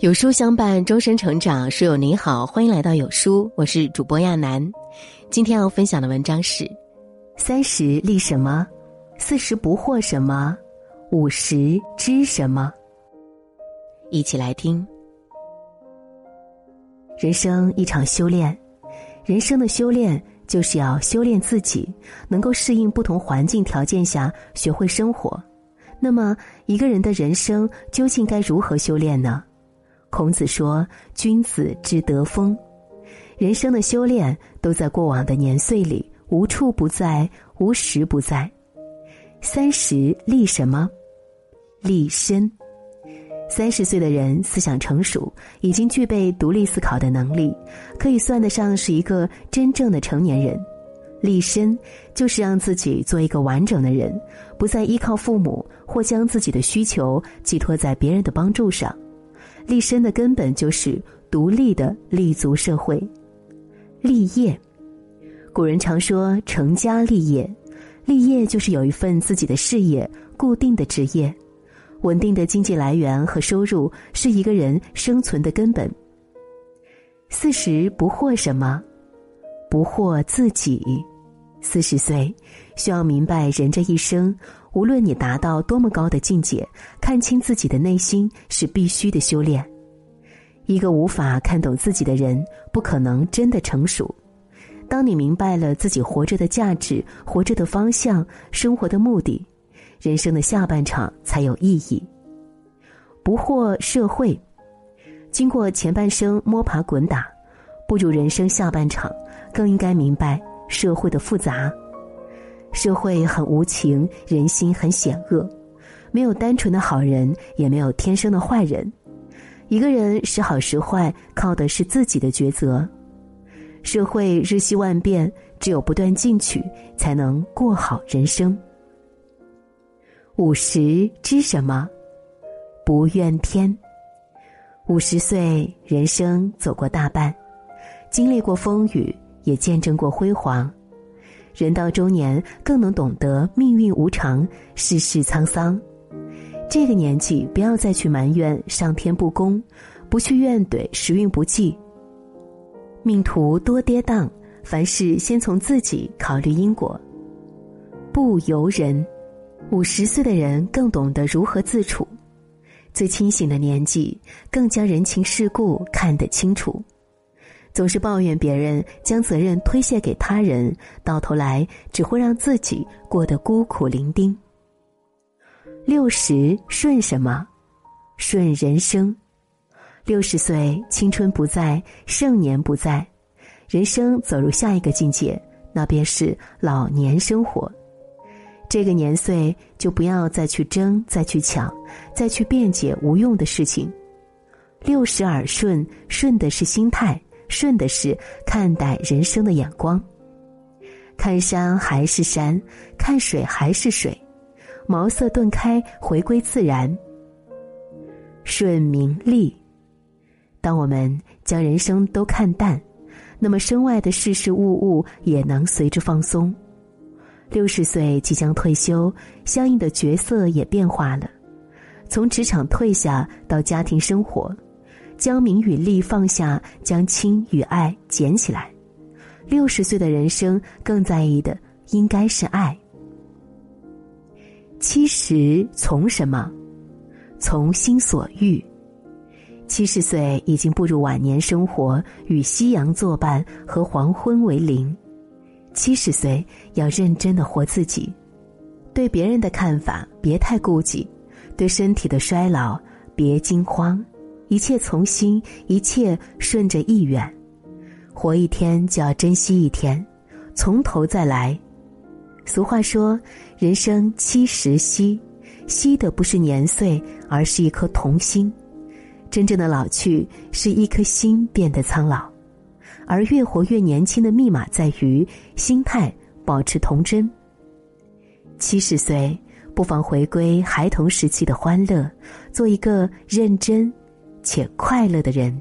有书相伴，终身成长。书友您好，欢迎来到有书，我是主播亚楠。今天要分享的文章是：三十立什么？四十不惑什么？五十知什么？一起来听。人生一场修炼，人生的修炼就是要修炼自己，能够适应不同环境条件下学会生活。那么，一个人的人生究竟该如何修炼呢？孔子说：“君子之德风，人生的修炼都在过往的年岁里，无处不在，无时不在。三十立什么？立身。三十岁的人思想成熟，已经具备独立思考的能力，可以算得上是一个真正的成年人。立身就是让自己做一个完整的人，不再依靠父母，或将自己的需求寄托在别人的帮助上。”立身的根本就是独立的立足社会，立业。古人常说成家立业，立业就是有一份自己的事业，固定的职业，稳定的经济来源和收入是一个人生存的根本。四十不惑什么？不惑自己。四十岁，需要明白人这一生。无论你达到多么高的境界，看清自己的内心是必须的修炼。一个无法看懂自己的人，不可能真的成熟。当你明白了自己活着的价值、活着的方向、生活的目的，人生的下半场才有意义。不惑社会，经过前半生摸爬滚打，步入人生下半场，更应该明白社会的复杂。社会很无情，人心很险恶，没有单纯的好人，也没有天生的坏人。一个人时好时坏，靠的是自己的抉择。社会日夕万变，只有不断进取，才能过好人生。五十知什么？不怨天。五十岁，人生走过大半，经历过风雨，也见证过辉煌。人到中年，更能懂得命运无常，世事沧桑。这个年纪，不要再去埋怨上天不公，不去怨怼时运不济。命途多跌宕，凡事先从自己考虑因果，不由人。五十岁的人更懂得如何自处，最清醒的年纪，更将人情世故看得清楚。总是抱怨别人，将责任推卸给他人，到头来只会让自己过得孤苦伶仃。六十顺什么？顺人生。六十岁，青春不在，盛年不在，人生走入下一个境界，那便是老年生活。这个年岁，就不要再去争，再去抢，再去辩解无用的事情。六十耳顺，顺的是心态。顺的是看待人生的眼光，看山还是山，看水还是水，茅塞顿开，回归自然。顺名利，当我们将人生都看淡，那么身外的事事物物也能随之放松。六十岁即将退休，相应的角色也变化了，从职场退下到家庭生活。将名与利放下，将亲与爱捡起来。六十岁的人生更在意的应该是爱。七十从什么？从心所欲。七十岁已经步入晚年生活，与夕阳作伴，和黄昏为邻。七十岁要认真的活自己，对别人的看法别太顾忌，对身体的衰老别惊慌。一切从心，一切顺着意愿，活一天就要珍惜一天，从头再来。俗话说：“人生七十惜，惜的不是年岁，而是一颗童心。真正的老去，是一颗心变得苍老。而越活越年轻的密码在于心态保持童真。七十岁，不妨回归孩童时期的欢乐，做一个认真。且快乐的人。